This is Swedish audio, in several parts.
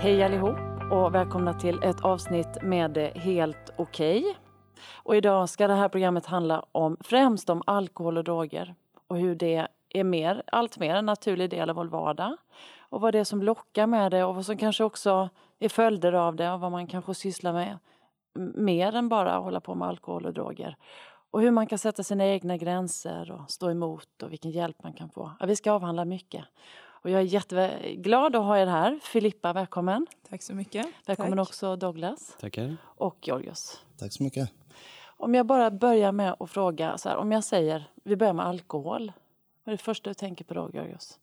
Hej allihop och välkomna till ett avsnitt med Helt okej. Okay. Och idag ska det här programmet handla om främst om alkohol och droger och hur det är mer, allt mer en naturlig del av vår vardag och vad det är som lockar med det och vad som kanske också är följder av det och vad man kanske sysslar med mer än bara att hålla på med alkohol och droger. Och hur man kan sätta sina egna gränser och stå emot och vilken hjälp man kan få. Ja, vi ska avhandla mycket. Och jag är jätteglad att ha er här. Filippa, välkommen. Tack så mycket. Välkommen Tack. också Douglas. Tackar. Och Georgios. Tack så mycket. Om jag bara börjar med att fråga, så här, om jag säger, vi börjar med alkohol. Vad är det första du tänker på då, Georgios?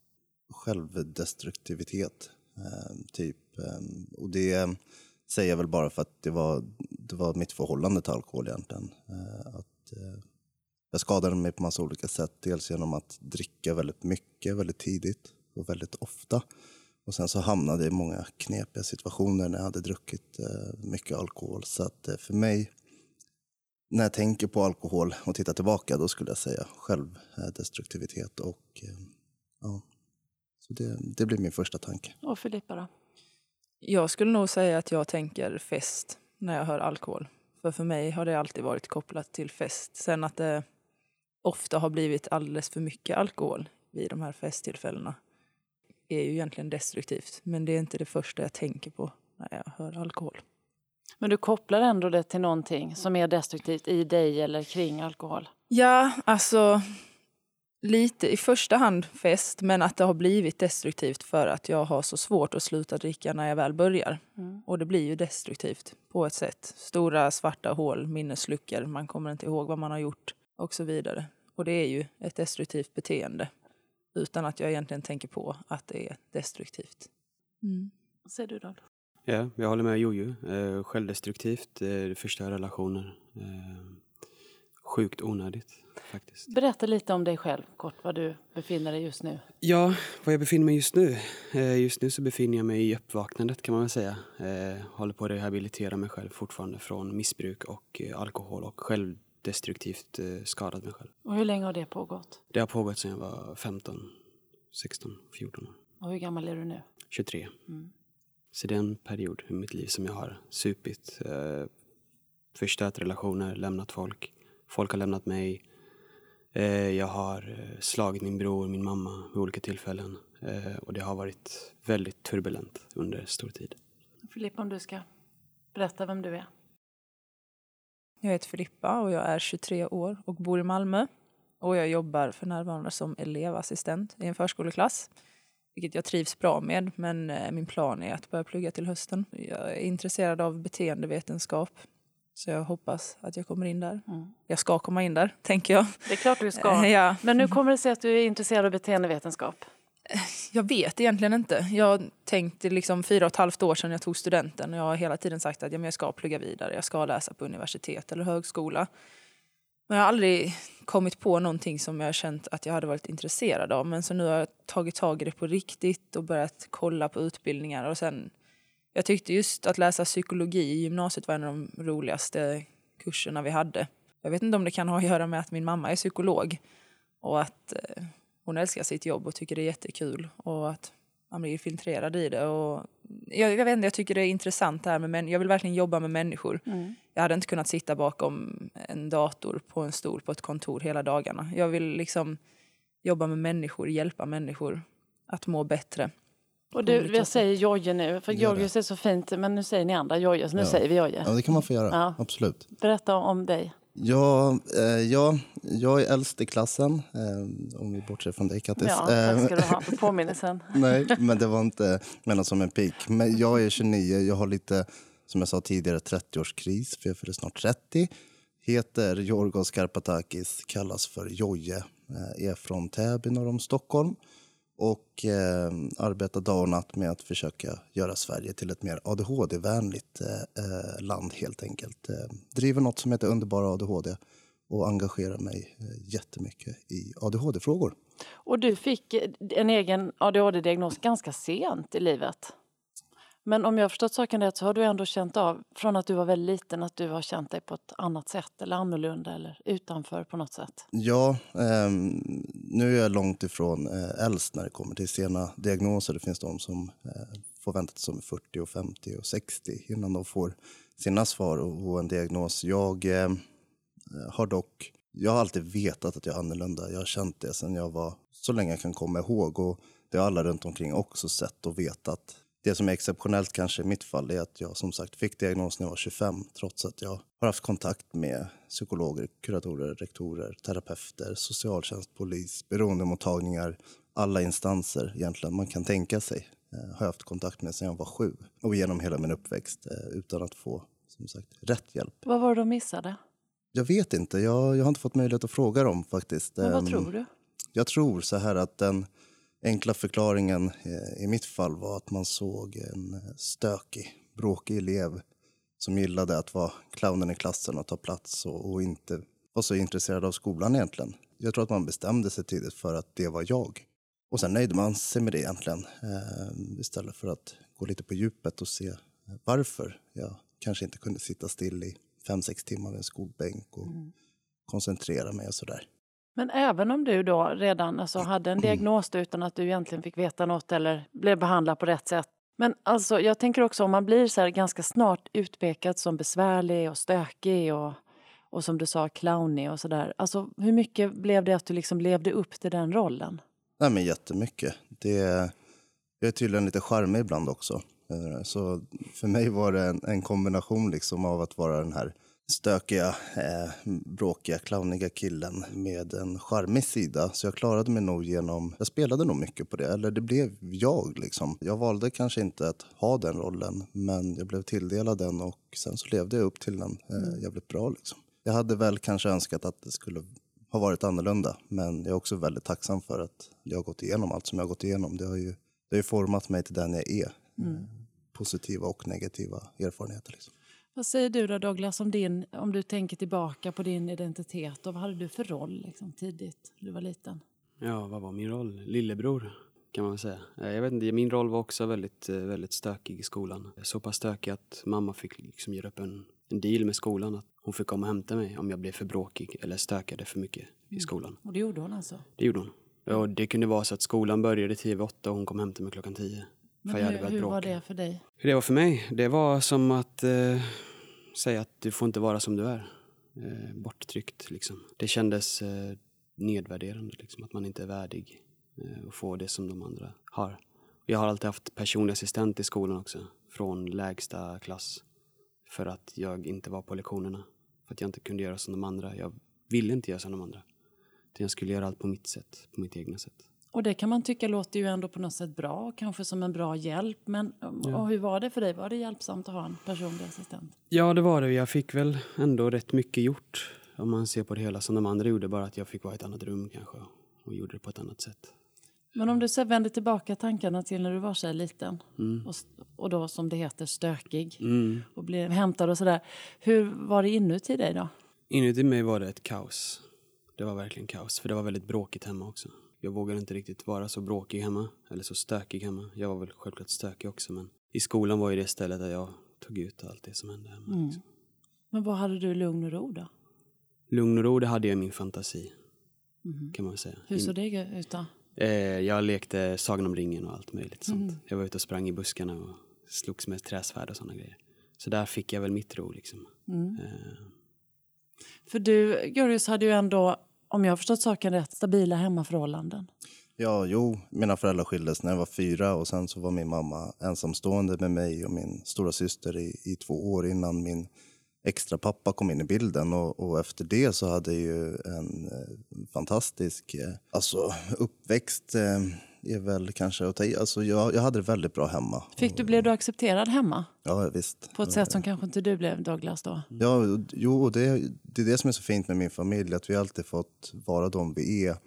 Självdestruktivitet, eh, typ. Eh, och det säger jag väl bara för att det var, det var mitt förhållande till alkohol egentligen. Eh, att, eh, jag skadade mig på massa olika sätt. Dels genom att dricka väldigt mycket, väldigt tidigt och väldigt ofta. Och sen så hamnade jag i många knepiga situationer när jag hade druckit eh, mycket alkohol. Så att för mig, när jag tänker på alkohol och tittar tillbaka, då skulle jag säga självdestruktivitet. Och, ja, så det, det blir min första tanke. Och Filippa då? Jag skulle nog säga att jag tänker fest när jag hör alkohol. För för mig har det alltid varit kopplat till fest. Sen att det ofta har blivit alldeles för mycket alkohol vid de här festtillfällena är ju egentligen destruktivt. Men det är inte det första jag tänker på när jag hör alkohol. Men du kopplar ändå det till någonting som är destruktivt i dig eller kring alkohol? Ja, alltså lite i första hand fest, men att det har blivit destruktivt för att jag har så svårt att sluta dricka när jag väl börjar. Mm. Och det blir ju destruktivt på ett sätt. Stora svarta hål, minnesluckor, man kommer inte ihåg vad man har gjort och så vidare. Och det är ju ett destruktivt beteende utan att jag egentligen tänker på att det är destruktivt. Mm. Vad säger du då? Ja, jag håller med Jojo. Eh, självdestruktivt, eh, förstör relationer. Eh, sjukt onödigt faktiskt. Berätta lite om dig själv kort, var du befinner dig just nu. Ja, var jag befinner mig just nu? Eh, just nu så befinner jag mig i uppvaknandet kan man väl säga. Eh, håller på att rehabilitera mig själv fortfarande från missbruk och eh, alkohol och självdestruktivt skadat mig själv. Och hur länge har det pågått? Det har pågått sedan jag var 15, 16, 14 år. Och hur gammal är du nu? 23. Mm. Så det är en period i mitt liv som jag har supit, eh, förstört relationer, lämnat folk. Folk har lämnat mig. Eh, jag har eh, slagit min bror, min mamma vid olika tillfällen. Eh, och det har varit väldigt turbulent under stor tid. Filippa, om du ska berätta vem du är. Jag heter Filippa och jag är 23 år och bor i Malmö. Och jag jobbar för närvarande som elevassistent i en förskoleklass. Vilket jag trivs bra med, men min plan är att börja plugga till hösten. Jag är intresserad av beteendevetenskap så jag hoppas att jag kommer in där. Mm. Jag ska komma in där, tänker jag. Det är klart du ska. ja. Men nu kommer det sig att du är intresserad av beteendevetenskap? Jag vet egentligen inte. Jag tänkte liksom fyra och ett halvt år sedan jag tog studenten och jag har hela tiden sagt att jag ska plugga vidare, jag ska läsa på universitet eller högskola. Men jag har aldrig kommit på någonting som jag känt att jag hade varit intresserad av. Men så nu har jag tagit tag i det på riktigt och börjat kolla på utbildningar och sen jag tyckte just att läsa psykologi i gymnasiet var en av de roligaste kurserna vi hade. Jag vet inte om det kan ha att göra med att min mamma är psykolog och att eh, hon älskar sitt jobb och tycker det är jättekul och att man blir filtrerad i det. Och jag, jag vet inte, jag tycker det är intressant det här med män, Jag vill verkligen jobba med människor. Mm. Jag hade inte kunnat sitta bakom en dator på en stol på ett kontor hela dagarna. Jag vill liksom jobba med människor, hjälpa människor att må bättre. Och du, jag säger Jojje nu, för Georgios är så fint, men nu säger ni andra Jojje, så nu ja. säger vi Jojje. Ja, det kan man få göra, ja. absolut. Berätta om dig. Ja, eh, ja, jag är äldst i klassen, eh, om vi bortser från dig Kattis. Ja, tack ska du ha för påminnelsen. Nej, men det var inte menat som en pik. Men jag är 29, jag har lite, som jag sa tidigare, 30-årskris, för jag fyller snart 30. Heter Jorgos Karpatakis, kallas för Jojje, eh, är från Täby norr om Stockholm och eh, arbetar dag och natt med att försöka göra Sverige till ett mer adhd-vänligt eh, eh, land helt enkelt. Eh, driver något som heter Underbara ADHD och engagerar mig eh, jättemycket i ADHD-frågor. Och du fick eh, en egen ADHD-diagnos ganska sent i livet. Men om jag har förstått saken rätt så har du ändå känt av från att du var väldigt liten att du har känt dig på ett annat sätt eller annorlunda eller utanför på något sätt? Ja, eh, nu är jag långt ifrån eh, äldst när det kommer till sena diagnoser. Det finns de som eh, får vänta tills de är 40 och 50 och 60 innan de får sina svar och, och en diagnos. Jag eh, har dock, jag har alltid vetat att jag är annorlunda. Jag har känt det sedan jag var, så länge jag kan komma ihåg och det har alla runt omkring också sett och vetat. Det som är exceptionellt kanske i mitt fall är att jag som sagt fick diagnos när jag var 25 trots att jag har haft kontakt med psykologer, kuratorer, rektorer, terapeuter, socialtjänst, polis, beroendemottagningar, alla instanser egentligen man kan tänka sig eh, har jag haft kontakt med sedan jag var sju och genom hela min uppväxt eh, utan att få som sagt rätt hjälp. Vad var det de missade? Jag vet inte, jag, jag har inte fått möjlighet att fråga dem faktiskt. Men vad Ehm, tror du? jag tror så här att den enkla förklaringen eh, i mitt fall var att man såg en eh, stökig, bråkig elev som gillade att vara clownen i klassen och ta plats och, och inte var så intresserad av skolan egentligen. Jag tror att man bestämde sig tidigt för att det var jag. Och sen nöjde man sig med det egentligen eh, istället för att gå lite på djupet och se varför jag kanske inte kunde sitta still i fem, sex timmar vid en skolbänk och koncentrera mig och sådär. Men även om du då redan alltså, hade en diagnos utan att du egentligen fick veta något eller blev behandlad på rätt sätt. Men alltså, jag tänker också om man blir så här ganska snart utpekad som besvärlig och stökig och, och som du sa clownig och sådär. Alltså hur mycket blev det att du liksom levde upp till den rollen? Nej, men jättemycket. Det, jag är tydligen lite charmig ibland också. Eh, så för mig var det en, en kombination liksom av att vara den här stökiga, eh, bråkiga, clowniga killen med en charmig sida. Så jag klarade mig nog genom, jag spelade nog mycket på det, eller det blev jag liksom. Jag valde kanske inte att ha den rollen, men jag blev tilldelad den och sen så levde jag upp till den eh, jävligt bra liksom. Jag hade väl kanske önskat att det skulle har varit annorlunda, men jag är också väldigt tacksam för att jag har gått igenom allt som jag har gått igenom. Det har ju, det har ju format mig till den jag är. Positiva och negativa erfarenheter. Liksom. Vad säger du då Douglas om, din, om du tänker tillbaka på din identitet och vad hade du för roll liksom, tidigt när du var liten? Ja, vad var min roll? Lillebror kan man väl säga. Eh, Jag vet inte, min roll var också väldigt, eh, väldigt stökig i skolan. Så pass stökig att mamma fick liksom göra upp en, en deal med skolan att hon fick komma och hämta mig om jag blev för bråkig eller stökade för mycket i skolan. Och det gjorde hon alltså? Det gjorde hon. Och det kunde vara så att skolan började tio över åtta och hon kom och hämtade mig klockan tio. Men hur, hur var det för dig? Hur det var för mig? Det var som att eh, säga att du får inte vara som du är. Eh, borttryckt liksom. Det kändes eh, nedvärderande liksom, att man inte är värdig eh, att få det som de andra har. Jag har alltid haft personlig assistent i skolan också, från lägsta klass. För att jag inte var på lektionerna. För att jag inte kunde göra som de andra. Jag ville inte göra som de andra. Utan jag skulle göra allt på mitt sätt, på mitt egna sätt. Och det kan man tycka låter ju ändå på något sätt bra, kanske som en bra hjälp. Men och hur var det för dig? Var det hjälpsamt att ha en personlig assistent? Ja, det var det. Jag fick väl ändå rätt mycket gjort. Om man ser på det hela som de andra gjorde. Bara att jag fick vara i ett annat rum kanske. Och gjorde det på ett annat sätt. Men om du så vänder tillbaka tankarna till när du var så här liten Mm. och, och då som det heter stökig Mm. och blev hämtad och sådär. Hur var det inuti dig då? Inuti mig var det ett kaos. Det var verkligen kaos. För det var väldigt bråkigt hemma också. Jag vågade inte riktigt vara så bråkig hemma. Eller så stökig hemma. Jag var väl självklart stökig också. Men i skolan var ju det stället där jag tog ut allt det som hände hemma. Mm. Liksom. Men vad hade du lugn och ro då? Lugn och ro, det hade jag i min fantasi. Kan man säga. Mhm. Hur såg det ut då? Eh, jag lekte Sagan om ringen och allt möjligt sånt. Mm. Jag var ute och sprang i buskarna och slogs med träsvärd och sådana grejer. Så där fick jag väl mitt ro liksom. Mm. Eh, För du, Gurius, hade ju ändå, om jag har förstått saken rätt, stabila hemmaförhållanden. Ja, jo, mina föräldrar skildes när jag var fyra och sen så var min mamma ensamstående med mig och min stora syster i, i två år innan min extra pappa kom in i bilden och, och efter det så hade jag ju en eh, fantastisk eh, alltså, uppväxt eh, är väl kanske att ta i. Alltså, jag, jag hade det väldigt bra hemma. Fick du, blev du accepterad hemma? Ja, visst. På ett sätt som kanske inte du blev, Douglas, då? Ja, jo, det, det är det som är så fint med min familj, att vi alltid fått vara de vi är.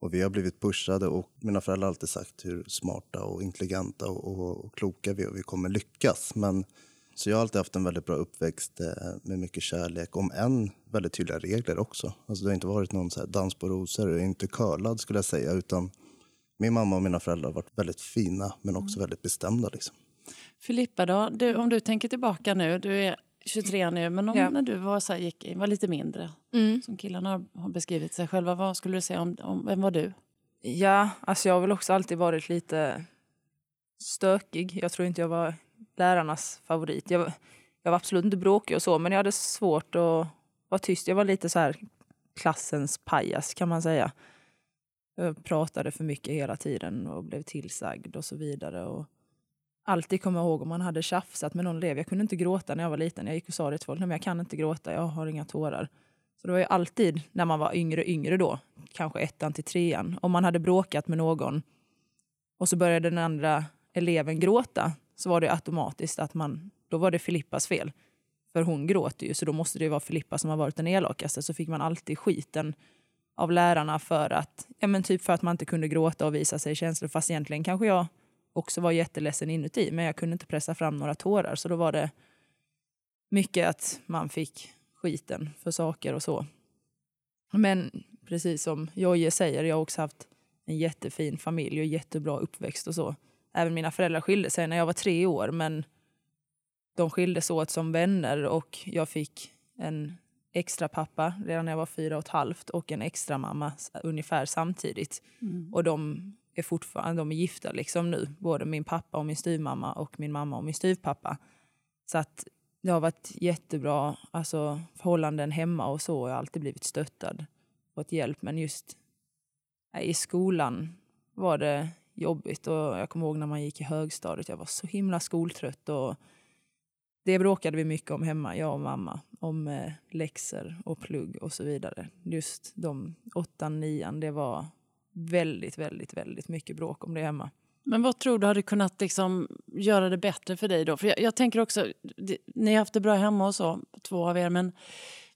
Och vi har blivit pushade och mina föräldrar har alltid sagt hur smarta och intelligenta och, och, och kloka vi är och vi kommer lyckas. Men, så jag har alltid haft en väldigt bra uppväxt eh, med mycket kärlek, om än väldigt tydliga regler också. Alltså det har inte varit någon så dans på rosor, jag är inte curlad skulle jag säga, utan min mamma och mina föräldrar har varit väldigt fina men också väldigt bestämda. Liksom. Filippa då, du, om du tänker tillbaka nu, du är 23 nu, men om, Ja. när du var, så här, gick, var lite mindre, Mm. som killarna har, beskrivit sig själva, vad skulle du säga om, om vem var du? Ja, alltså jag har väl också alltid varit lite stökig. Jag tror inte jag var lärarnas favorit. Jag, var- jag var absolut inte bråkig och så, men jag hade svårt att vara tyst. Jag var lite så här klassens pajas kan man säga. Jag pratade för mycket hela tiden och blev tillsagd och så vidare. Och alltid komma ihåg om man hade tjafsat med någon elev. Jag kunde inte gråta när jag var liten. Jag gick och sa det till folk. Nej, men jag kan inte gråta, jag har inga tårar. Så det var ju alltid när man var yngre, yngre då, kanske ettan till trean, om man hade bråkat med någon och så började den andra eleven gråta så var det automatiskt att man, då var det Filippas fel. För hon gråter ju, så då måste det ju vara Filippa som har varit den elakaste. Så fick man alltid skiten av lärarna för att, ja men typ för att man inte kunde gråta och visa sig känslor. Fast egentligen kanske jag också var jätteledsen inuti, men jag kunde inte pressa fram några tårar. Så då var det mycket att man fick skiten för saker och så. Men precis som Jojje säger, jag har också haft en jättefin familj och jättebra uppväxt och så. Även mina föräldrar skilde sig när jag var tre år, men de skildes åt som vänner och jag fick en extra pappa redan när jag var fyra och ett halvt och en extra mamma ungefär samtidigt. Och de är fortfarande de är gifta liksom nu, både min pappa och min styvmamma och min mamma och min styvpappa. Så att det har varit jättebra alltså, förhållanden hemma och så. Jag har alltid blivit stöttad, fått hjälp. Men just nej, i skolan var det jobbigt. Och jag kommer ihåg när man gick i högstadiet, jag var så himla skoltrött. Och det bråkade vi mycket om hemma, jag och mamma. Om eh, läxor och plugg och så vidare. Just de åttan, nian, det var väldigt, väldigt, väldigt mycket bråk om det hemma. Men vad tror du hade kunnat liksom göra det bättre för dig då? För jag, jag tänker också, det, ni har haft det bra hemma och så, två av er, men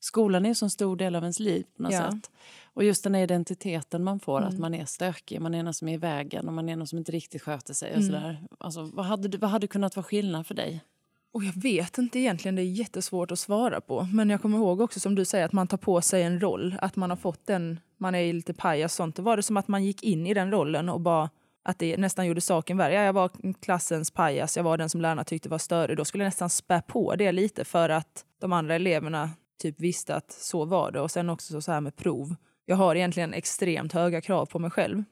skolan är ju så en stor del av ens liv på något Ja. sätt. Och just den här identiteten man får, att Mm. man är stökig, man är någon som är i vägen och man är någon som inte riktigt sköter sig och Mm. sådär. Alltså, vad, hade, du- vad hade kunnat vara skillnad för dig? Och jag vet inte egentligen, det är jättesvårt att svara på. Men jag kommer ihåg också som du säger att man tar på sig en roll. Att man har fått den, man är lite pajas sånt. Då var det som att man gick in i den rollen och bara att det nästan gjorde saken värre. Ja, jag var klassens pajas, jag var den som lärarna tyckte var störig. Då skulle jag nästan spä på det lite för att de andra eleverna typ visste att så var det. Och sen också så, så här med prov. Jag har egentligen extremt höga krav på mig själv.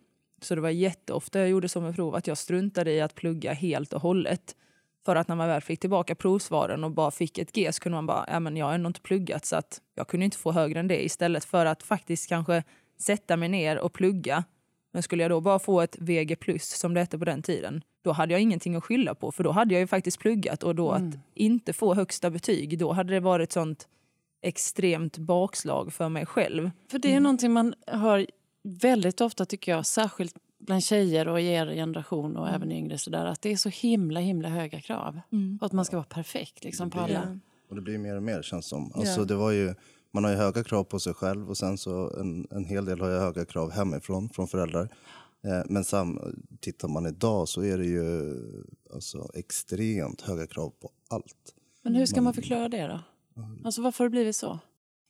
Så det var jätteofta jag gjorde så med prov att jag struntade i att plugga helt och hållet. För att när man väl fick tillbaka provsvaren och bara fick ett G så kunde man bara, ja men jag har ändå inte pluggat så att jag kunde inte få högre än det istället för att faktiskt kanske sätta mig ner och plugga. Men skulle jag då bara få ett VG plus som det hette på den tiden, då hade jag ingenting att skylla på för då hade jag ju faktiskt pluggat och då att inte få högsta betyg, då hade det varit sånt extremt bakslag för mig själv. För det är någonting man hör väldigt ofta tycker jag, särskilt bland tjejer och i er generation och även yngre sådär, att det är så himla himla höga krav. Och att man ska vara perfekt liksom på alla. Och det blir mer och mer känns som. Alltså, Ja. det var ju, man har ju höga krav på sig själv och sen så en, en hel del har ju höga krav hemifrån från föräldrar. Eh, men sam, tittar man idag så är det ju alltså, extremt höga krav på allt. Men hur ska man förklara det då? Alltså varför har det blivit så?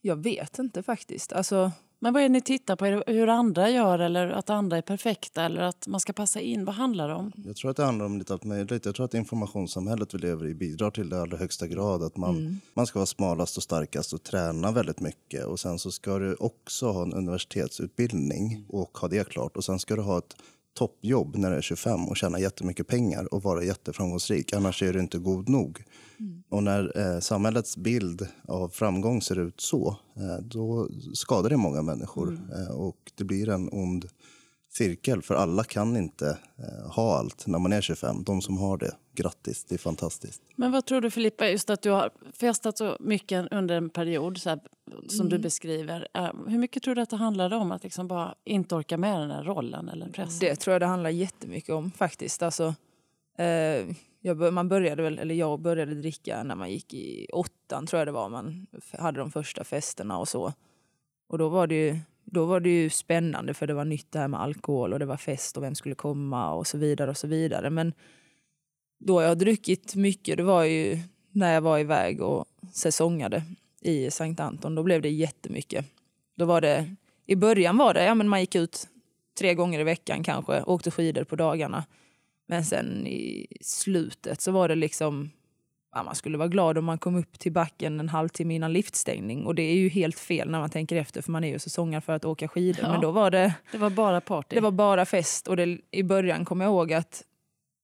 Jag vet inte faktiskt. Alltså, Men vad är det ni tittar på? Hur andra gör eller att andra är perfekta eller att man ska passa in? Vad handlar det om? Jag tror att det handlar om lite allt möjligt. Jag tror att informationssamhället vi lever i bidrar till det allra högsta grad. Att man, man ska vara smalast och starkast och träna väldigt mycket. Och sen så ska du också ha en universitetsutbildning och ha det klart. Och sen ska du ha ett toppjobb när du är 25 och tjäna jättemycket pengar och vara jätteframgångsrik. Annars är du inte god nog. Och när eh, samhällets bild av framgång ser ut så, eh, då skadar det många människor. Eh, och det blir en ond cirkel, för alla kan inte eh, ha allt när man är 25. De som har det, grattis, det är fantastiskt. Men vad tror du Filippa, just att du har festat så mycket under en period så här, som du beskriver. Eh, hur mycket tror du att det handlade om att liksom bara inte orka med den här rollen eller pressen? Det tror jag det handlar jättemycket om faktiskt. Alltså, eh, jag, man började väl, eller jag började dricka när man gick i åttan tror jag det var. Man hade de första festerna och så. Och då var det ju, då var det ju spännande för det var nytt det här med alkohol och det var fest och vem skulle komma och så vidare och så vidare. Men då jag har druckit mycket, det var ju när jag var iväg och säsongade i Sankt Anton. Då blev det jättemycket. Då var det, I början var det, ja men man gick ut tre gånger i veckan kanske, åkte skidor på dagarna. Men sen i slutet så var det liksom, ja, man skulle vara glad om man kom upp till backen en halvtimme innan liftstängning. Och det är ju helt fel när man tänker efter för man är ju säsongar för att åka skidor. Ja. Men då var det, Det var bara party. det var bara fest och det, i början kommer jag ihåg att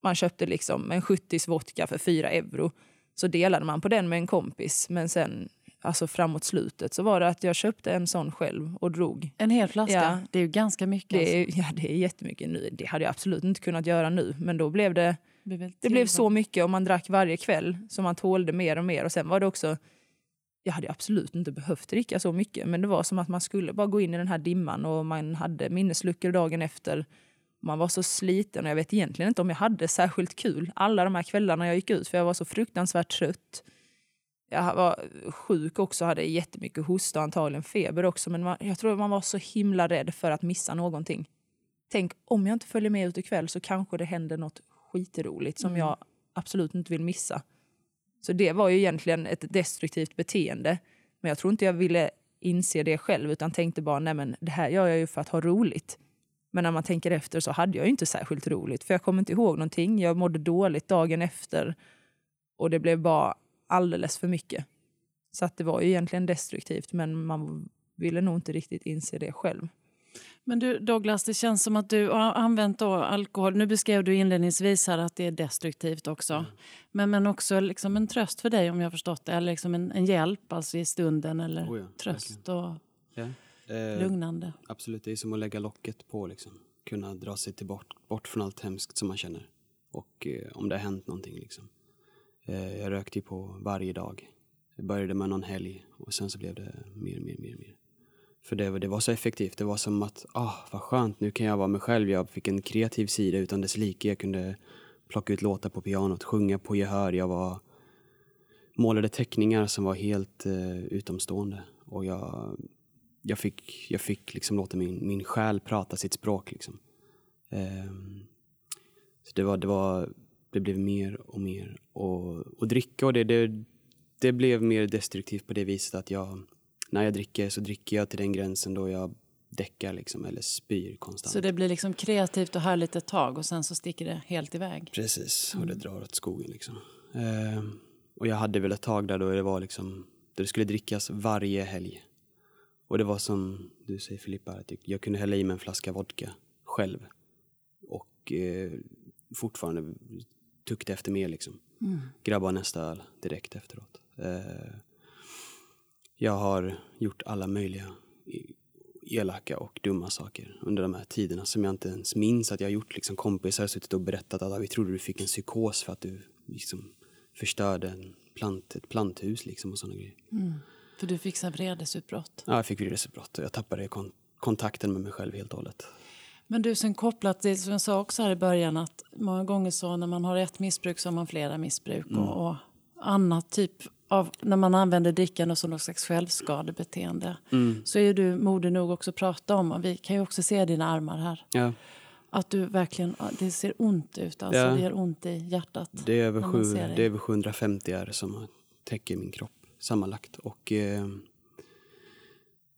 man köpte liksom en 70 vodka för 4 euro. Så delade man på den med en kompis. Men sen alltså framåt slutet så var det att jag köpte en sån själv och drog. En hel flaska? Ja. Det är ju ganska mycket. Det alltså. är, ja, det är jättemycket nu. Det hade jag absolut inte kunnat göra nu. Men då blev det, Det, blev så mycket och man drack varje kväll så man tålde mer och mer. Och sen var det också, jag hade absolut inte behövt dricka så mycket. Men det var som att man skulle bara gå in i den här dimman och man hade minnesluckor dagen efter. Man var så sliten och jag vet egentligen inte om jag hade särskilt kul alla de här kvällarna jag gick ut för jag var så fruktansvärt trött. Jag var sjuk också, hade jättemycket hosta och antagligen feber också. Men man, jag tror man var så himla rädd för att missa någonting. Tänk, om jag inte följer med ut ikväll så kanske det händer något skitroligt som jag absolut inte vill missa. Så det var ju egentligen ett destruktivt beteende. Men jag tror inte jag ville inse det själv utan tänkte bara, nej men det här gör jag ju för att ha roligt. Men när man tänker efter så hade jag ju inte särskilt roligt för jag kommer inte ihåg någonting. Jag mådde dåligt dagen efter och det blev bara alldeles för mycket. Så att det var ju egentligen destruktivt men man ville nog inte riktigt inse det själv. Men du Douglas, det känns som att du har använt alkohol. Nu beskrev du inledningsvis här att det är destruktivt också. Mm. Men, men också liksom en tröst för dig om jag har förstått det. Eller liksom en, en hjälp alltså i stunden eller Oh ja, tröst och Ja. Eh, lugnande. absolut, det är som att lägga locket på liksom. Kunna dra sig till bort, bort från allt hemskt som man känner. Och eh, om det har hänt någonting liksom. Eh, jag rökte ju på varje dag. Jag började med någon helg och sen så blev det mer, mer, mer, mer. För det, var- det var så effektivt. Det var som att, ah, vad skönt, nu kan jag vara mig själv. Jag fick en kreativ sida utan dess like. Jag kunde plocka ut låtar på pianot, sjunga på gehör. Jag var målade teckningar som var helt eh, utomstående. Och jag, jag fick, jag fick liksom låta min, min själ prata sitt språk. Liksom. Eh, så det, var, det, var, det blev mer och mer. Och, och dricka och det, det, det blev mer destruktivt på det viset att jag, när jag dricker så dricker jag till den gränsen då jag däckar liksom, eller spyr konstant. Så det blir liksom kreativt och härligt ett tag och sen så sticker det helt iväg. Precis, och det drar åt skogen liksom. Ehm, och jag hade väl ett tag där då det var liksom, där det skulle drickas varje helg. Och det var som du säger Filippa, att jag, kunde hälla i mig en flaska vodka själv. Och eh, fortfarande tukta efter mer liksom. Grabba nästa öl direkt efteråt. Eh, jag har gjort alla möjliga elaka och dumma saker under de här tiderna som jag inte ens minns att jag har gjort. Liksom kompisar har suttit och berättat att "Ah, vi trodde du fick en psykos för att du liksom förstörde en plant, ett planthus liksom och sådana grejer. För du fick vredesutbrott. Ja, jag fick vredesutbrott och jag tappade kon- kontakten med mig själv helt och hållet. Men du, sen kopplat till, som jag sa också här i början, att många gånger så när man har ett missbruk så har man flera missbruk och, och annat typ av, när man använder drickan som något slags självskadebeteende så är du modig nog också att prata om, och vi kan ju också se dina armar här, Ja, att du verkligen, det ser ont ut alltså, Ja. det gör ont i hjärtat. det är över, sju, det är över 750 är som täcker min kropp sammanlagt. Och eh,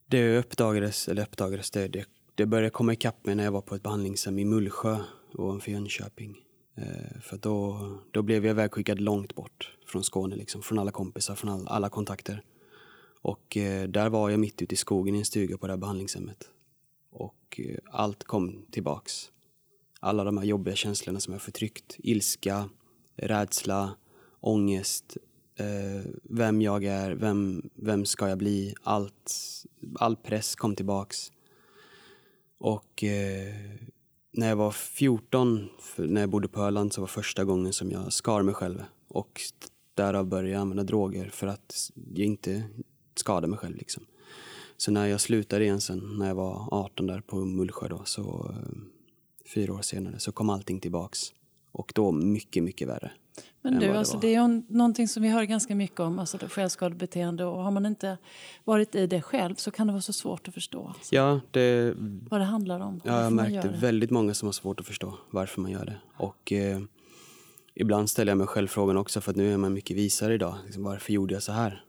det uppdagades, eller uppdagades, det, det, det började komma ikapp mig när jag var på ett behandlingshem i Mullsjö ovanför Jönköping. Eh, för då, då blev jag ivägskickad långt bort från Skåne, liksom, från alla kompisar, från all, alla kontakter. Och eh, där var jag mitt ute i skogen i en stuga på det här behandlingshemmet. Och eh, allt kom tillbaks. Alla de här jobbiga känslorna som jag förtryckt. Ilska, rädsla, ångest, eh, vem jag är, vem, vem ska jag bli. Allt, all press kom tillbaks. Och eh, när jag var 14, när jag bodde på Öland, så var första gången som jag skar mig själv. Och därav började jag använda droger för att jag inte skada mig själv. Liksom. Så när jag slutade igen sen, när jag var 18 där på Mullsjö då, så eh, fyra år senare, så kom allting tillbaks. Och då mycket, mycket värre. Men du, det alltså, det är ju någonting som vi hör ganska mycket om, alltså självskadebeteende. Och har man inte varit i det själv så kan det vara så svårt att förstå alltså, Ja, det, vad det handlar om. ja, jag märkte väldigt många som har svårt att förstå varför man gör det. Och eh, ibland ställer jag mig själv frågan också, för att nu är man mycket visare idag. Liksom, varför gjorde jag så här?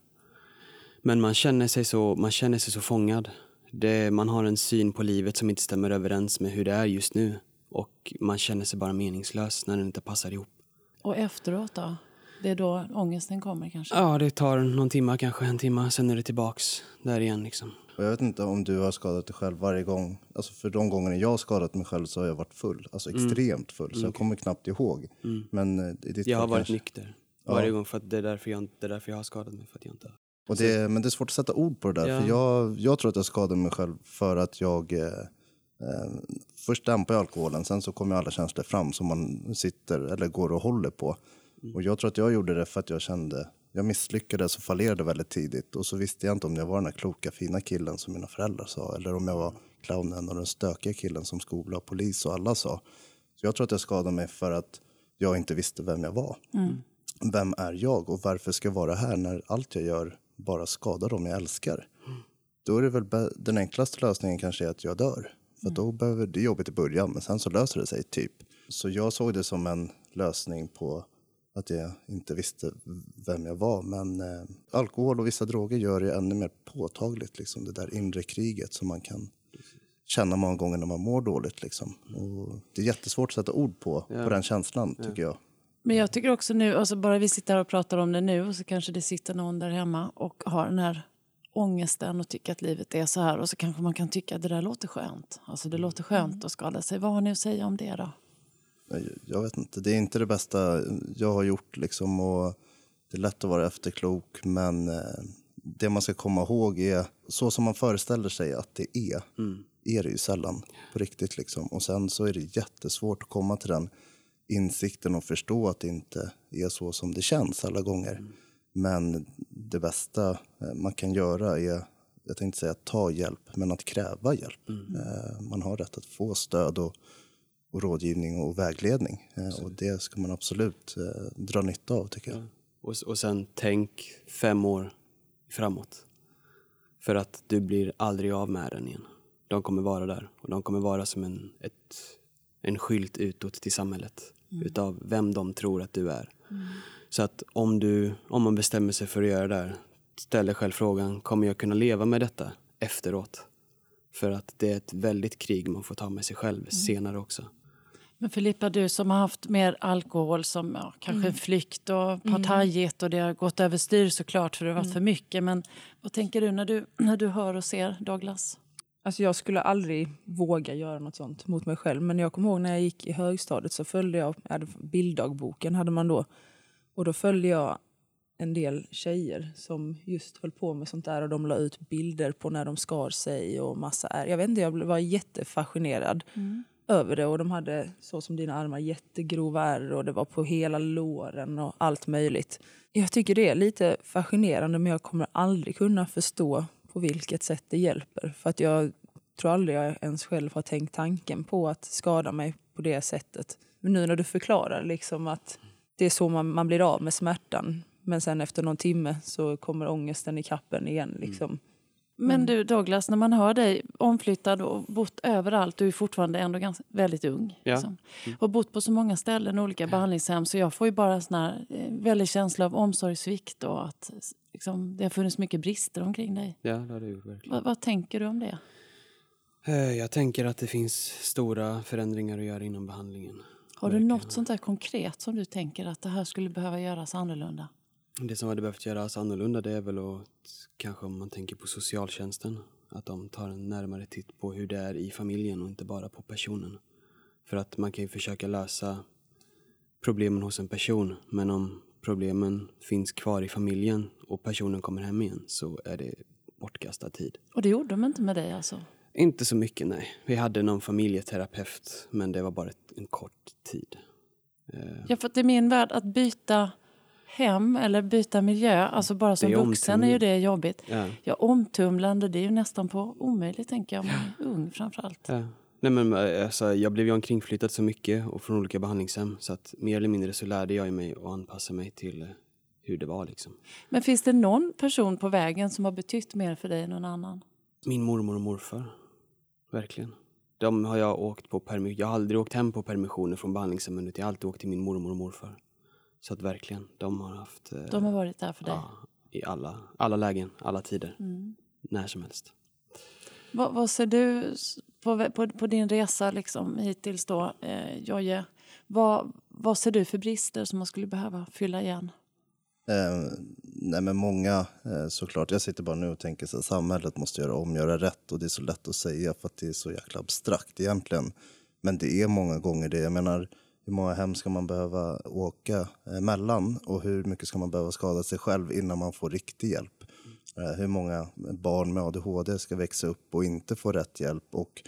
Men man känner sig så, man känner sig så fångad. Det, man har en syn på livet som inte stämmer överens med hur det är just nu. Och man känner sig bara meningslös när den inte passar ihop. Och efteråt då? Det är då ångesten kommer kanske? Ja, det tar någon timme, kanske en timme, sen är det tillbaks där igen. Liksom. Jag vet inte om du har skadat dig själv varje gång. Alltså för de gångerna jag har skadat mig själv så har jag varit full. Alltså extremt full. Så jag kommer knappt ihåg. Men eh, i ditt Jag har varit kanske- nykter varje gång för att det är, därför jag, det är därför jag har skadat mig. För att jag inte. Och det, men det är svårt att sätta ord på det där. Ja. För jag, jag tror att jag skadade mig själv för att jag... Eh, först dämpar jag alkoholen, sen så kommer alla känslor fram som man sitter eller går och håller på. Mm. Och jag tror att jag gjorde det för att jag kände... Jag misslyckades och fallerade väldigt tidigt. Och så visste jag inte om jag var den här kloka, fina killen som mina föräldrar sa. Eller om jag var clownen och den stökiga killen som skola, polis och alla sa. Så jag tror att jag skadade mig för att jag inte visste vem jag var. Vem är jag och varför ska jag vara här när allt jag gör bara skadar dem jag älskar? Då är det väl den enklaste lösningen kanske är att jag dör. För då behöver det jobbigt i början, men sen så löser det sig typ. Så jag såg det som en lösning på att jag inte visste vem jag var. Men eh, alkohol och vissa droger gör det ännu mer påtagligt, liksom det där inre kriget som man kan känna många gånger när man mår dåligt. Liksom. Och det är jättesvårt att sätta ord på, på den känslan, tycker jag. Men jag tycker också nu, alltså bara vi sitter här och pratar om det nu och så kanske det sitter någon där hemma och har den här ångesten och tycker att livet är så här och så kanske man kan tycka att det där låter skönt. Alltså det låter skönt att skada sig. Vad har ni att säga om det då? Jag, jag vet inte, det är inte det bästa jag har gjort liksom och det är lätt att vara efterklok men eh, det man ska komma ihåg är så som man föreställer sig att det är, är det ju sällan på riktigt liksom. Och sen så är det jättesvårt att komma till den insikten och förstå att det inte är så som det känns alla gånger. Men det bästa eh, man kan göra är, jag tänkte säga ta hjälp, men att kräva hjälp. Eh, Man har rätt att få stöd och och rådgivning och vägledning. Eh, Och det ska man absolut dra nytta av tycker jag. Och, och sen tänk fem år framåt. För att du blir aldrig av med den igen. De kommer vara där och de kommer vara som en, ett, en skylt utåt till samhället utav vem de tror att du är. Så att om, du, om man bestämmer sig för att göra det här, ställ dig själv frågan, kommer jag kunna leva med detta efteråt? För att det är ett väldigt krig man får ta med sig själv senare också. Men Filippa, du som har haft mer alkohol som ja, kanske en flykt och partajigt och det har gått överstyr såklart för det har varit för mycket. Men vad tänker du när du, när du hör och ser Douglas? Alltså jag skulle aldrig våga göra något sånt mot mig själv. Men jag kommer ihåg när jag gick i högstadiet så följde jag, bilddagboken hade man då. Och då följde jag en del tjejer som just höll på med sånt där och de la ut bilder på när de skar sig och massa är. Jag vet inte, jag var jättefascinerad över det och de hade så som dina armar jättegrova ärr och det var på hela låren och allt möjligt. Jag tycker det är lite fascinerande men jag kommer aldrig kunna förstå på vilket sätt det hjälper. För att jag tror aldrig jag ens själv har tänkt tanken på att skada mig på det sättet. Men nu när du förklarar liksom att det är så man, man blir av med smärtan. Men sen efter någon timme så kommer ångesten i kappen igen. Liksom. Men du Douglas, när man hör dig omflyttad och bott överallt, du är fortfarande ändå ganska, väldigt ung. Ja. Liksom, och bott på så många ställen, olika behandlingshem, så jag får ju bara sån här eh, väldig känsla av omsorgssvikt och att liksom, det har funnits mycket brister omkring dig. Ja, det har du gjort verkligen. Vad, vad tänker du om det? Eh, Jag tänker att det finns stora förändringar att göra inom behandlingen. Har du något sånt där konkret som du tänker att det här skulle behöva göras annorlunda? Det som hade behövt göras annorlunda det är väl att, kanske om man tänker på socialtjänsten, att de tar en närmare titt på hur det är i familjen och inte bara på personen. För att man kan ju försöka lösa problemen hos en person, men om problemen finns kvar i familjen och personen kommer hem igen så är det bortkastad tid. Och det gjorde de inte med dig alltså? Inte så mycket, nej. Vi hade någon familjeterapeut, men det var bara ett, en kort tid. Eh, Ja, för att i min värld att byta hem eller byta miljö, alltså bara som vuxen är ju det jobbigt. Ja. Ja, omtumlande, det är ju nästan på omöjligt tänker jag, om man är ung framförallt. Ja. Nej, men, eh, alltså, jag blev ju omkringflyttad så mycket och från olika behandlingshem så att mer eller mindre så lärde jag mig att anpassa mig till eh, hur det var. Liksom. Men finns det någon person på vägen som har betytt mer för dig än någon annan? Min mormor och morfar, verkligen. De har jag åkt på permission. Jag har aldrig åkt hem på permissioner från behandlingshemmen utan jag har alltid åkt till min mormor och morfar. Så att verkligen, de har haft eh, De har varit där för dig. ja, i alla, alla lägen, alla tider, Mm. när som helst. Vad, vad ser du på, på, på din resa liksom, hittills då, eh, Jojje? Vad, vad ser du för brister som man skulle behöva fylla igen? Eh, nej men många eh, såklart, jag sitter bara nu och tänker så att samhället måste göra om, göra rätt och det är så lätt att säga för att det är så jäkla abstrakt egentligen. Men det är många gånger det. Jag menar, hur många hem ska man behöva åka eh, emellan? och hur mycket ska man behöva skada sig själv innan man får riktig hjälp? Mm. hur många barn med ADHD ska växa upp och inte få rätt hjälp och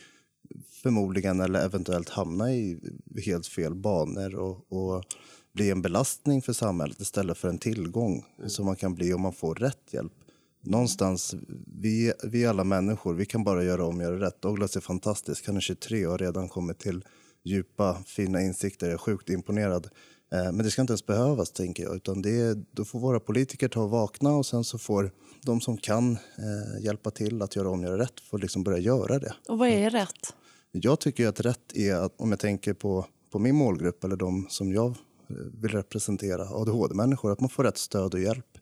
förmodligen eller eventuellt hamna i helt fel banor och, och bli en belastning för samhället istället för en tillgång som man kan bli om man får rätt hjälp. Någonstans, vi, vi alla människor, vi kan bara göra om och göra rätt. Douglas är fantastisk, han är 23 och har redan kommit till djupa, fina insikter. Jag är sjukt imponerad. Eh, Men det ska inte ens behövas, tänker jag. Utan det är, då får våra politiker ta och vakna och sen så får de som kan eh, hjälpa till att göra om göra rätt får liksom börja göra det. Och vad är rätt? Jag tycker att rätt är att, om jag tänker på, på min målgrupp eller de som jag vill representera, ADHD-människor, att man får rätt stöd och hjälp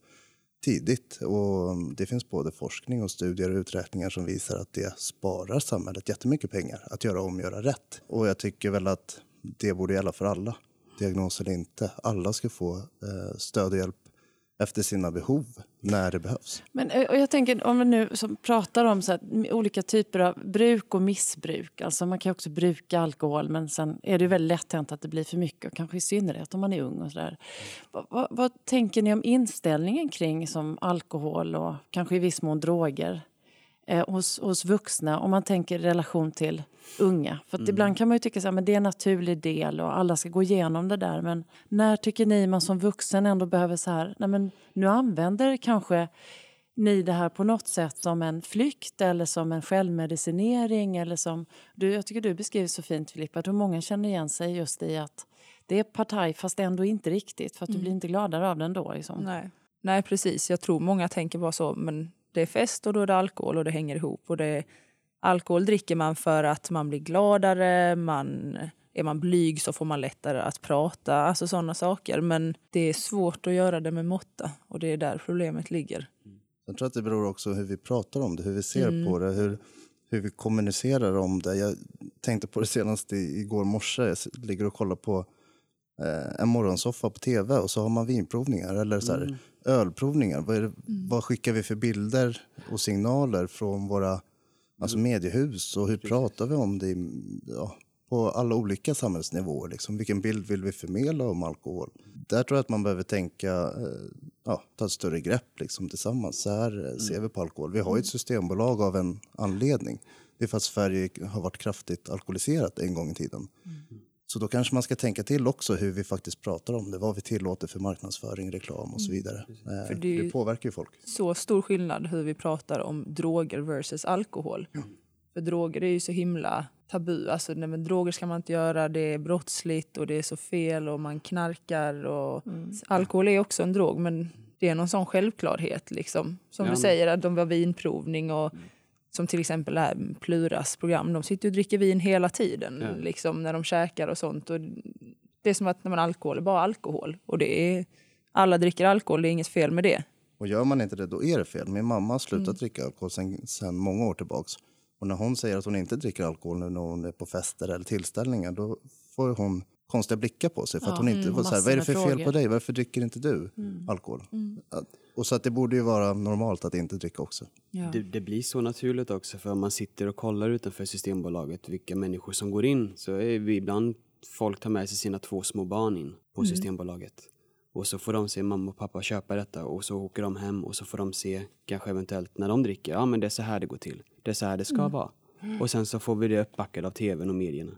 tidigt. Och det finns både forskning och studier och uträkningar som visar att det sparar samhället jättemycket pengar att göra om och göra rätt. Och jag tycker väl att det borde gälla för alla, diagnos eller inte. Alla ska få eh, stöd och hjälp efter sina behov när det behövs. Men, eh, och jag tänker om vi nu som pratar om så här, olika typer av bruk och missbruk. Alltså man kan också bruka alkohol men sen är det väldigt lätt hänt att det blir för mycket och kanske i synnerhet om man är ung och sådär. Vad, vad, vad tänker ni om inställningen kring som alkohol och kanske i viss mån droger eh, hos, hos vuxna om man tänker i relation till unga? För att ibland kan man ju tycka så här, men det är en naturlig del och alla ska gå igenom det där. Men när tycker ni man som vuxen ändå behöver så här, nej men nu använder kanske ni det här på något sätt som en flykt eller som en självmedicinering eller som, du, jag tycker du beskriver så fint Filippa, att hur många känner igen sig just i att det är partaj fast ändå inte riktigt för att du blir inte gladare av den då. Liksom. Nej. Nej, precis. Jag tror många tänker bara så, men det är fest och då är det alkohol och det hänger ihop. Och det alkohol dricker man för att man blir gladare, man, är man blyg så får man lättare att prata, alltså sådana saker. Men det är svårt att göra det med måtta och det är där problemet ligger. Jag tror att det beror också hur vi pratar om det, hur vi ser på det, hur, hur vi kommunicerar om det. Jag tänkte på det senast i, igår morse. Jag ligger och kollar på eh, en morgonsoffa på tv och så har man vinprovningar eller så här, ölprovningar. Vad, det, vad skickar vi för bilder och signaler från våra alltså mediehus och hur pratar vi om det ja, på alla olika samhällsnivåer? Liksom. Vilken bild vill vi förmedla om alkohol? Där tror jag att man behöver tänka, eh, ja, ta ett större grepp liksom, tillsammans. Så här eh, ser vi på alkohol. Vi har ju ett systembolag av en anledning. Det är för att Sverige har varit kraftigt alkoholiserat en gång i tiden. Så då kanske man ska tänka till också hur vi faktiskt pratar om det. Vad vi tillåter för marknadsföring, reklam och så vidare. Eh, För det det påverkar ju folk. Så stor skillnad hur vi pratar om droger versus alkohol. För droger är ju så himla tabu. Alltså, nej, men droger ska man inte göra, det är brottsligt och det är så fel och man knarkar. Och... Alkohol är också en drog men det är någon sån självklarhet. Liksom. Som Ja, du säger, att de var vinprovning och som till exempel här Pluras program. De sitter och dricker vin hela tiden Ja. liksom, när de käkar och sånt. Och det är som att när man alkohol är bara alkohol. Och det är, alla dricker alkohol, det är inget fel med det. Och gör man inte det, då är det fel. Min mamma har slutat dricka alkohol sen, sen många år tillbaks. Och när hon säger att hon inte dricker alkohol nu när hon är på fester eller tillställningar, då får hon konstiga blickar på sig. För att hon inte, mm, får så här, vad är det för fel frågor. på dig? Varför dricker inte du alkohol? Att- Och så att det borde ju vara normalt att inte dricka också. Ja. Det, det blir så naturligt också för om man sitter och kollar utanför Systembolaget vilka människor som går in så är vi ibland folk tar med sig sina två små barn in på Systembolaget. Och så får de se mamma och pappa köpa detta och så åker de hem och så får de se kanske eventuellt när de dricker, ja men det är så här det går till. Det är så här det ska vara. Och sen så får vi det uppbackat av tvn och medierna.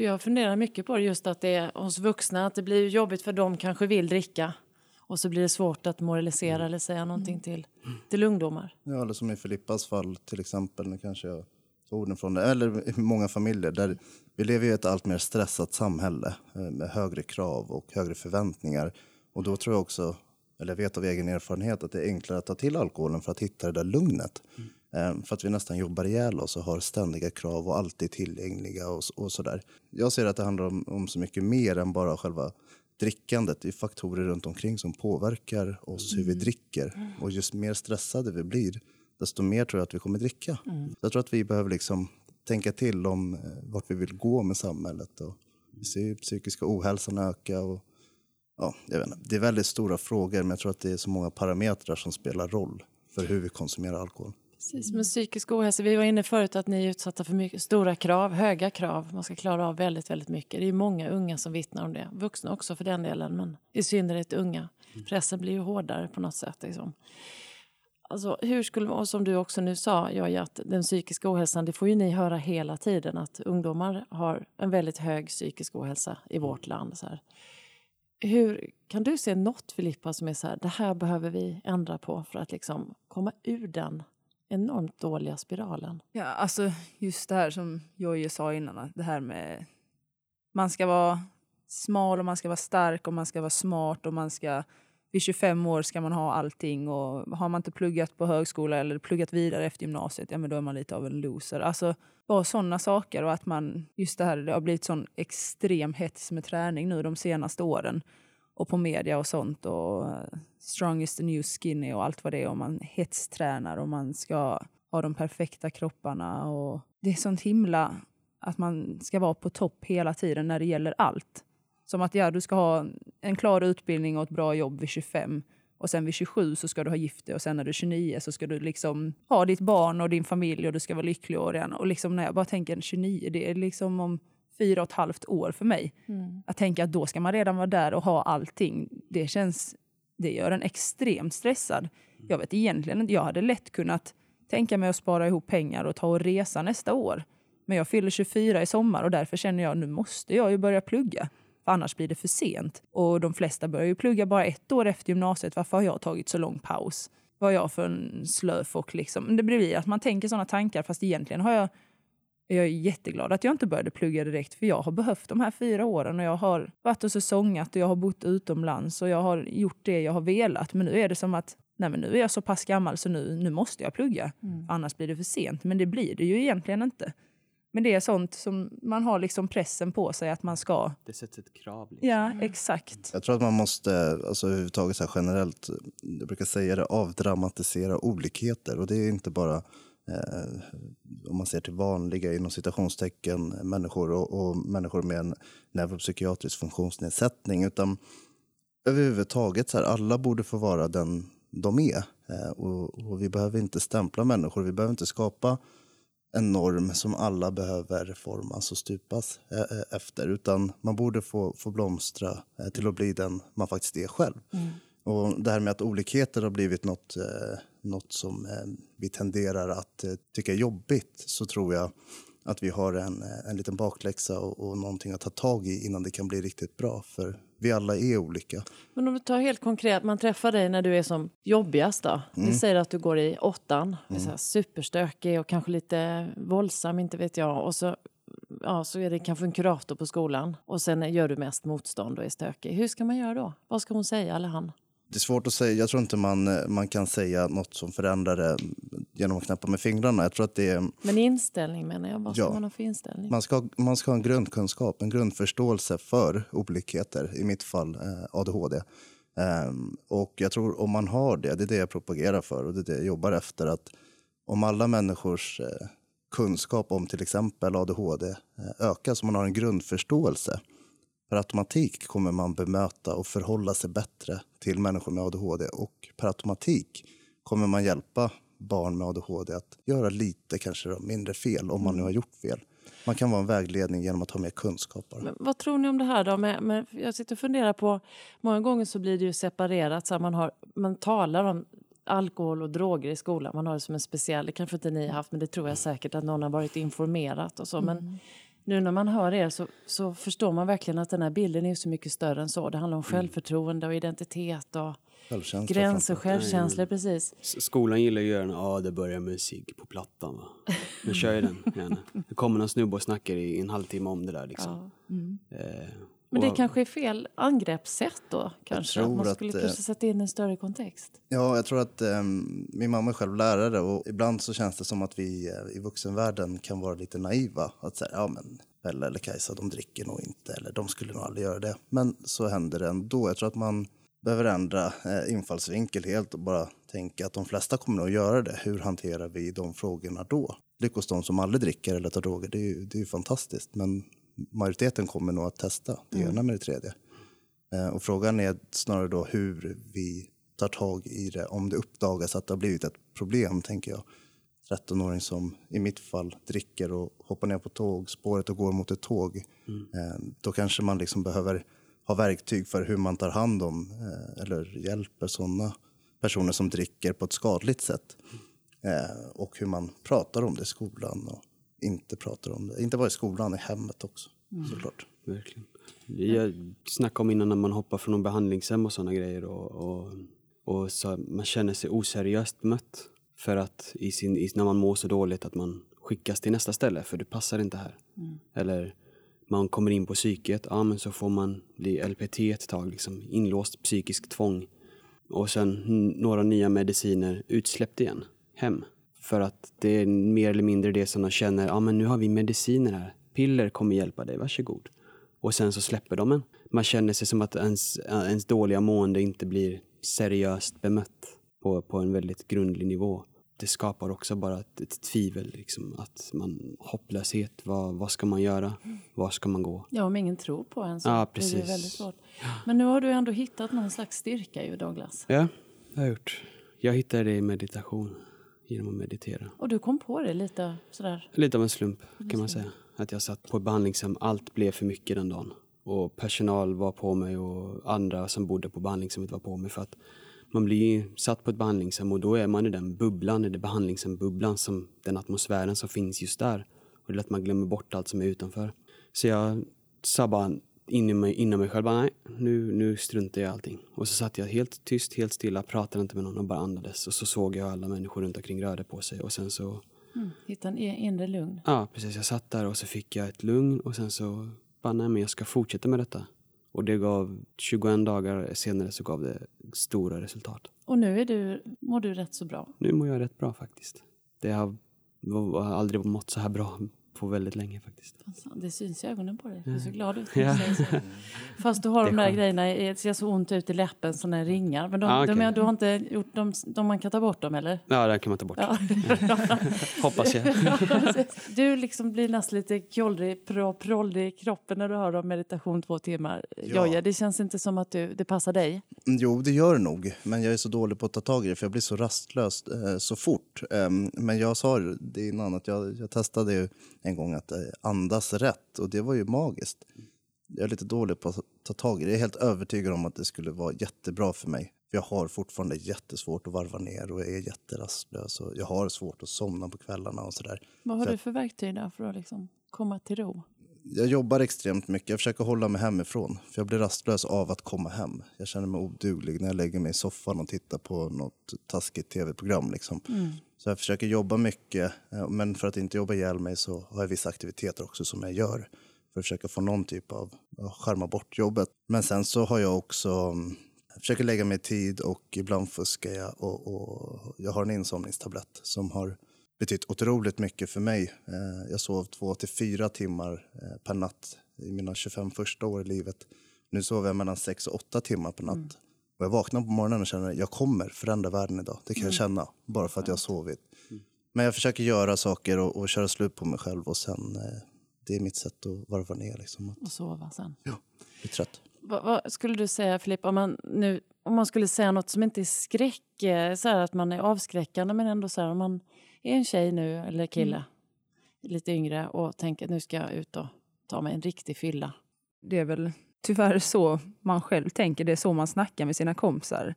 För jag funderar mycket på det, just att det är hos vuxna, att det blir jobbigt för de kanske vill dricka. Och så blir det svårt att moralisera eller säga någonting till, till ungdomar. Ja, eller som i Filippas fall till exempel, nu kanske jag tar orden från det, eller i många familjer där vi lever i ett allt mer stressat samhälle eh, med högre krav och högre förväntningar. Och då tror jag också, eller jag vet av egen erfarenhet, att det är enklare att ta till alkoholen för att hitta det där lugnet. Eh, För att vi nästan jobbar ihjäl oss och har ständiga krav och alltid tillgängliga och, och sådär. Jag ser att det handlar om, om så mycket mer än bara själva drickandet. Det är faktorer runt omkring som påverkar oss hur vi dricker. Och ju mer stressade vi blir, desto mer tror jag att vi kommer dricka. Jag tror att vi behöver liksom tänka till om eh, vart vi vill gå med samhället. Och vi ser ju psykiska ohälsan öka och ja, jag vet inte, det är väldigt stora frågor men jag tror att det är så många parametrar som spelar roll för hur vi konsumerar alkohol. Precis, men psykisk ohälsa, vi var inne förut att ni är utsatta för mycket, stora krav, höga krav. Man ska klara av väldigt, väldigt mycket. Det är många unga som vittnar om det. Vuxna också för den delen, men i synnerhet unga. Pressen blir ju hårdare på något sätt. Liksom. Alltså, hur skulle, och som du också nu sa, Joy, att den psykiska ohälsan, det får ju ni höra hela tiden att ungdomar har en väldigt hög psykisk ohälsa i vårt land. Så här. Hur Kan du se något, Filippa, som är så här, det här behöver vi ändra på för att liksom komma ur den enormt dåliga spiralen? Ja, alltså just det här som Jojje sa innan, det här med man ska vara smal och man ska vara stark och man ska vara smart och man ska vid 25 år ska man ha allting och har man inte pluggat på högskola eller pluggat vidare efter gymnasiet, ja men då är man lite av en loser. Alltså bara sådana saker och att man, just det här, det har blivit sån extrem hets med träning nu de senaste åren och på media och sånt och eh, strongest strong is the new skinny och allt vad det är och man hetstränar och man ska ha de perfekta kropparna och det är sånt himla att man ska vara på topp hela tiden när det gäller allt. Som att ja, du ska ha en klar utbildning och ett bra jobb vid 25 och sen vid 27 så ska du ha gift dig och sen när du är 29 så ska du liksom ha ditt barn och din familj och du ska vara lycklig och redan. Och liksom när jag bara tänker 29, det är liksom om fyra och ett halvt år för mig. Mm. Att tänka att då ska man redan vara där och ha allting. Det känns, det gör en extremt stressad. Jag vet egentligen inte, jag hade lätt kunnat tänka mig att spara ihop pengar och ta och resa nästa år. Men jag fyller 24 i sommar och därför känner jag nu måste jag ju börja plugga. För annars blir det för sent. Och de flesta börjar ju plugga bara ett år efter gymnasiet. Varför har jag tagit så lång paus? Vad är jag för en slöfock liksom? Det blir att man tänker sådana tankar fast egentligen har jag jag är jätteglad att jag inte började plugga direkt för jag har behövt de här fyra åren och jag har varit och säsongat och jag har bott utomlands och jag har gjort det jag har velat. Men nu är det som att nej men nu är jag så pass gammal så nu, nu måste jag plugga. Mm. Annars blir det för sent. Men det blir det ju egentligen inte. Men det är sånt som man har liksom pressen på sig att man ska... Det sätts ett krav. Liksom. Ja, exakt. Jag tror att man måste, alltså överhuvudtaget så generellt, jag brukar säga det, avdramatisera olikheter. Och det är inte bara om man ser till vanliga inom citationstecken människor och, och människor med en neuropsykiatrisk funktionsnedsättning. Utan överhuvudtaget, så här, alla borde få vara den de är. Eh, och, och vi behöver inte stämpla människor, vi behöver inte skapa en norm som alla behöver formas och stupas eh, eh, efter. Utan man borde få, få blomstra eh, till att bli den man faktiskt är själv. Mm. Och det här med att olikheter har blivit något, något som vi tenderar att tycka är jobbigt så tror jag att vi har en, en liten bakläxa och, och någonting att ta tag i innan det kan bli riktigt bra. För vi alla är olika. Men om du tar helt konkret, man träffar dig när du är som jobbigast då. Mm. Vi säger att du går i åttan, mm. så superstökig och kanske lite våldsam, inte vet jag. Och så, ja, så är det kanske en kurator på skolan och sen gör du mest motstånd och är stökig. Hur ska man göra då? Vad ska hon säga eller han? Det är svårt att säga. Jag tror inte man, man kan säga något som förändrar det genom att knäppa med fingrarna. Jag tror att det är... Men inställning menar jag. Vad ska ja, man ha för inställning? Man ska, man ska ha en grundkunskap, en grundförståelse för olikheter. I mitt fall eh, ADHD. Ehm, och jag tror om man har det, det är det jag propagerar för och det är det jag jobbar efter. att Om alla människors eh, kunskap om till exempel ADHD eh, ökar, så man har en grundförståelse Per automatik kommer man bemöta och förhålla sig bättre till människor med ADHD och per automatik kommer man hjälpa barn med ADHD att göra lite kanske mindre fel om man nu har gjort fel. Man kan vara en vägledning genom att ha mer kunskap. Men vad tror ni om det här då? Med, med, jag sitter och funderar på, många gånger så blir det ju separerat. Så man, har, man talar om alkohol och droger i skolan. Man har det som en speciell, det kanske inte ni har haft, men det tror jag säkert att någon har varit informerat och så. Men mm nu när man hör er så, så förstår man verkligen att den här bilden är så mycket större än så. Det handlar om mm. självförtroende och identitet och gränser, självkänsla. Precis. Skolan gillar ju att göra den, ja det börjar med musik på plattan va. Nu kör jag den gärna. Det kommer någon snubbe och snackar i en halvtimme om det där liksom. Ja. Mm. Eh, men det kanske är fel angreppssätt då? Kanske? Att man skulle att, kanske sätta in en större kontext? Ja, jag tror att um, min mamma är själv lärare och ibland så känns det som att vi uh, i vuxenvärlden kan vara lite naiva. Att säga, ja men Bella eller Kajsa, de dricker nog inte eller de skulle nog aldrig göra det. Men så händer det ändå. Jag tror att man behöver ändra uh, infallsvinkel helt och bara tänka att de flesta kommer nog göra det. Hur hanterar vi de frågorna då? Lyckas de som aldrig dricker eller tar droger, det är ju, det är ju fantastiskt. Men majoriteten kommer nog att testa det mm. ena med det tredje. Eh, och frågan är snarare då hur vi tar tag i det om det uppdagas att det har blivit ett problem, tänker jag. 13-åring som i mitt fall dricker och hoppar ner på tågspåret och går mot ett tåg. Eh, då kanske man liksom behöver ha verktyg för hur man tar hand om eh, eller hjälper sådana personer som dricker på ett skadligt sätt. Eh, och hur man pratar om det i skolan och inte pratar om det. Inte bara i skolan, i hemmet också såklart. Verkligen. Jag snackade om innan när man hoppar från behandlingshem och sådana grejer och, och, och så man känner sig oseriöst mött. För att i sin, i, när man mår så dåligt att man skickas till nästa ställe för du passar inte här. Eller man kommer in på psyket, ja men så får man bli LPT ett tag, liksom inlåst psykisk tvång. Och sen några nya mediciner utsläppt igen, hem. För att det är mer eller mindre det som de känner, ja men nu har vi mediciner här, piller kommer hjälpa dig, varsågod. Och sen så släpper de en. Man känner sig som att ens, ens dåliga mående inte blir seriöst bemött på, på en väldigt grundlig nivå. Det skapar också bara ett, ett tvivel, liksom, att man, hopplöshet, vad, vad ska man göra? Var ska man gå? Ja, om ingen tror på en så Ja, blir det precis. väldigt svårt. Men nu har du ändå hittat någon slags styrka ju, Douglas. Ja, det har jag gjort. Jag hittade det i meditation, genom att meditera. Och du kom på det lite sådär. Lite av en slump kan man säga. Att jag satt på ett behandlingshem, allt blev för mycket den dagen. Och personal var på mig och andra som bodde på behandlingshemmet var på mig för att man blir satt på ett behandlingshem och då är man i den bubblan, i det behandlingshembubblan, som den atmosfären som finns just där. Och det är lätt man glömmer bort allt som är utanför. Så jag sa bara in i mig, inom mig själv, bara, nej, nu, nu struntar jag i allting. Och så satt jag helt tyst, helt stilla, pratade inte med någon och bara andades. Och så såg jag alla människor runt omkring rörde på sig och sen så Mm, hitta en i- inre lugn. Ja, precis. Jag satt där och så fick jag ett lugn och sen så bara, nej men jag ska fortsätta med detta. Och det gav, 21 dagar senare så gav det stora resultat. Och nu är du, mår du rätt så bra. Nu mår jag rätt bra faktiskt. Det har, aldrig mått så här bra på väldigt länge faktiskt. Det syns i ögonen på dig. Du är så glad ut. Ja. när du säger så. Fast du har de är där skönt. grejerna, det ser så ont ut i läppen, såna ringar. Men de, Ah, de, okej. är- du har inte gjort dem, de man kan ta bort dem eller? Ja, det kan man ta bort. Ja. Hoppas jag. Du liksom blir nästan lite kjollrig, pro, prollrig i kroppen när du hör om meditation två timmar. Ja. Jojje, det känns inte som att du, det passar dig. Mm, Jo, det gör det nog. Men jag är så dålig på att ta tag i det för jag blir så rastlös eh, så fort. Em, men jag sa det innan att jag, jag testade ju en gång att eh, andas rätt och det var ju magiskt. Jag är lite dålig på att ta tag i det. Jag är helt övertygad om att det skulle vara jättebra för mig. Jag har fortfarande jättesvårt att varva ner och jag är jätterastlös och jag har svårt att somna på kvällarna och sådär. Vad har Så du för verktyg där för att liksom komma till ro? Jag jobbar extremt mycket. Jag försöker hålla mig hemifrån. För jag blir rastlös av att komma hem. Jag känner mig oduglig när jag lägger mig i soffan och tittar på något taskigt tv-program. Liksom. Så jag försöker jobba mycket. Eh, men för att inte jobba ihjäl mig så har jag vissa aktiviteter också som jag gör. För att försöka få någon typ av, skärma bort jobbet. Men sen så har jag också, mm, jag försöker lägga mig i tid och ibland fuskar jag. Och, och jag har en insomningstablett som har betytt otroligt mycket för mig. Eh, jag sov två till fyra timmar eh, per natt i mina 25 första år i livet. Nu sover jag mellan sex och åtta timmar per natt. Mm. Och jag vaknar på morgonen och känner att jag kommer förändra världen idag. Det kan jag känna, bara för att jag har sovit. Men jag försöker göra saker och, och köra slut på mig själv och sen, eh, det är mitt sätt att varva ner. Liksom, Och sova sen. att bli trött. Vad, vad skulle du säga Filip, om man, nu, om man skulle säga något som inte är skräck, så här att man är avskräckande men ändå så här om man är en tjej nu eller kille, lite yngre och tänker nu ska jag ut och ta mig en riktig fylla. Det är väl tyvärr så man själv tänker. Det är så man snackar med sina kompisar.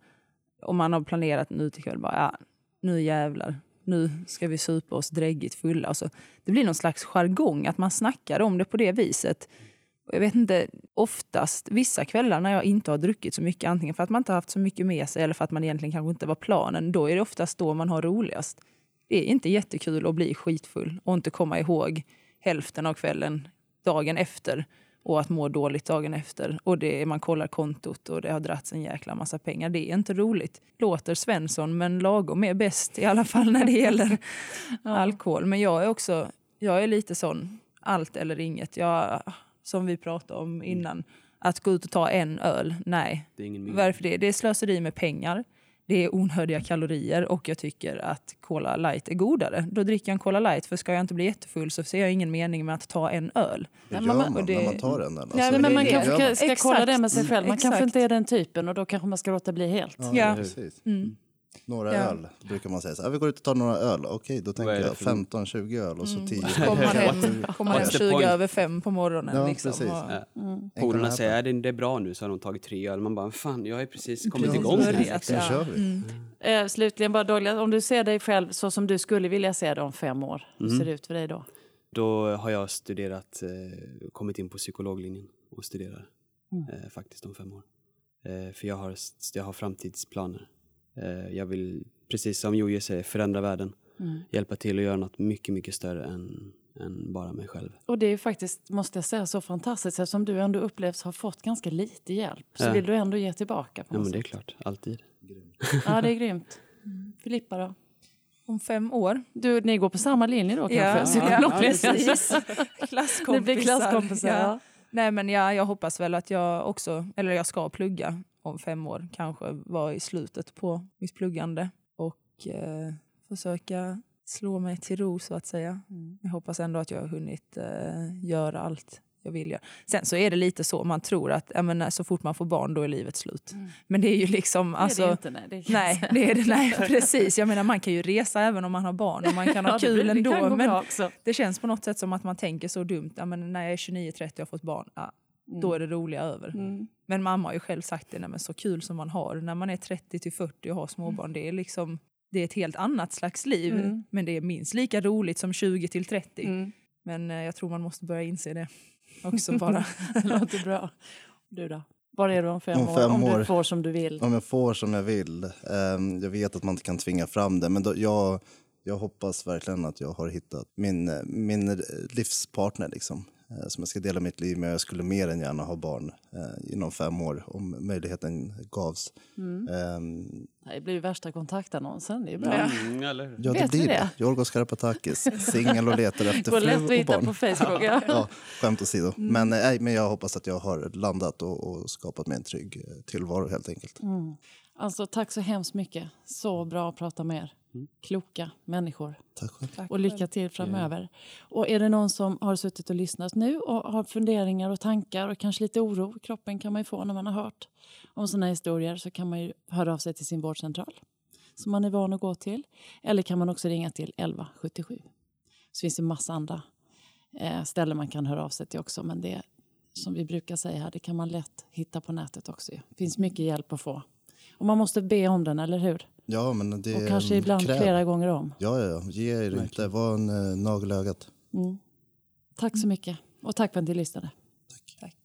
Om man har planerat en utekväll, bara ja, nu jävlar. Nu ska vi supa oss dräggigt fulla. Alltså, det blir någon slags jargong att man snackar om det på det viset. Jag vet inte, oftast vissa kvällar när jag inte har druckit så mycket, antingen för att man inte har haft så mycket med sig eller för att man egentligen kanske inte var planen, då är det oftast då man har roligast. Det är inte jättekul att bli skitfull och inte komma ihåg hälften av kvällen dagen efter och att må dåligt dagen efter. Och det man kollar kontot och det har dragits en jäkla massa pengar. Det är inte roligt. Låter Svensson, men lagom är bäst i alla fall när det gäller alkohol. Men jag är också, jag är lite sån, allt eller inget. Jag, som vi pratade om innan, att gå ut och ta en öl, nej. Det är ingen. Varför det? Det är slöseri med pengar. Det är onödiga kalorier och jag tycker att Cola light är godare. Då dricker jag en Cola light för ska jag inte bli jättefull så ser jag ingen mening med att ta en öl. Nej, gör men man, det- när man tar en öl? Alltså, Nej, Nej, men man det kanske ska, ska kolla det med sig själv. Man kanske Exakt. inte är den typen och då kanske man ska låta bli helt. Ja, Ja. Precis. Mm. Några Ja. öl brukar man säga. Så här, vi går ut och tar några öl. Okej, då tänker det jag för- 15-20 öl och så 10. Kommer man hem, kommer man hem the 20 point? över fem på morgonen. Ja, liksom. precis. Och, Ja. Mm. Polarna säger att det det är bra nu så har de tagit tre öl. Man bara, fan jag har precis kommit Ja, igång. här. Nu ja. kör vi. Mm. Eh, slutligen bara Douglas, om du ser dig själv så som du skulle vilja se dig om fem år, hur Mm. ser det ut för dig då? Då har jag studerat, eh, kommit in på psykologlinjen och studerar Mm. eh, faktiskt om fem år. Eh, för jag har, jag har framtidsplaner. Eh, jag vill, precis som Joje säger, förändra världen. Mm. Hjälpa till att göra något mycket, mycket större än, än bara mig själv. Och det är faktiskt, måste jag säga, så fantastiskt eftersom du ändå upplevs ha fått ganska lite hjälp. Så Ja. vill du ändå ge tillbaka på Ja men det är klart, alltid. Ja, det är grymt. Filippa då? Om fem år. Du, ni går på samma linje då kanske? Ja, Psykologlinjen. ja, precis. Ni Klasskompisar. blir klasskompisar. Ja. Ja. Nej men ja, jag hoppas väl att jag också, eller jag ska plugga om fem år. Kanske vara i slutet på mitt pluggande och eh, försöka slå mig till ro så att säga. Mm. Jag hoppas ändå att jag har hunnit eh, göra allt jag vill göra. Sen så är det lite så, man tror att ja, men, så fort man får barn då är livet slut. Mm. Men det är ju liksom, Alltså, det är alltså, det inte, nej. Det Nej, det är det, nej, precis. Jag menar, man kan ju resa även om man har barn och man kan ha Ja, det kul blir- det ändå. men det känns på något sätt som att man tänker så dumt. Ja, men när jag är 29-30 och har fått barn, ja, då är det roliga över. Mm. Men mamma har ju själv sagt det, men så kul som man har när man är 30 till 40 och har småbarn. Det är liksom det är ett helt annat slags liv. Mm. Men det är minst lika roligt som 20 till 30. Mm. Men eh, jag tror man måste börja inse det också bara. Det låter bra. Du då? Var är du om fem, Om år? fem Om år. du får som du vill. Om jag får som jag vill. ehm, jag vet att man inte kan tvinga fram det, men då, jag, jag hoppas verkligen att jag har hittat min, eh, min eh, livspartner liksom, som jag ska dela mitt liv med. Jag skulle mer än gärna ha barn eh, inom fem år om möjligheten gavs. Mm. Ehm, Det blir ju värsta kontaktannonsen. Det är bra. Ja. Mm, eller ja, det Vet blir det? Yorgos Karpatakis, singel och letar efter Går lätt fru att och hitta barn. på Facebook. Ja. Ja, skämt åsido. Men, eh, nej, men jag hoppas att jag har landat och, och skapat mig en trygg eh, tillvaro helt enkelt. Mm. Alltså, tack så hemskt mycket. Så bra att prata med er. Kloka människor. Tack själv. Och lycka till framöver. Och är det någon som har suttit och lyssnat nu och har funderingar och tankar och kanske lite oro, kroppen kan man ju få när man har hört om sådana historier, så kan man ju höra av sig till sin vårdcentral som man är van att gå till. Eller kan man också ringa till 1177. Så finns det massa andra eh, ställen man kan höra av sig till också, men det som vi brukar säga här, det kan man lätt hitta på nätet också. Det finns mycket hjälp att få. Och man måste be om den, eller hur? Ja, men det Och kanske ibland kräv. flera gånger om. Ja, ja, ja. Ge er inte. Var en eh, nagel ögat. Mm. Tack så mycket. Och tack för att ni lyssnade. Tack.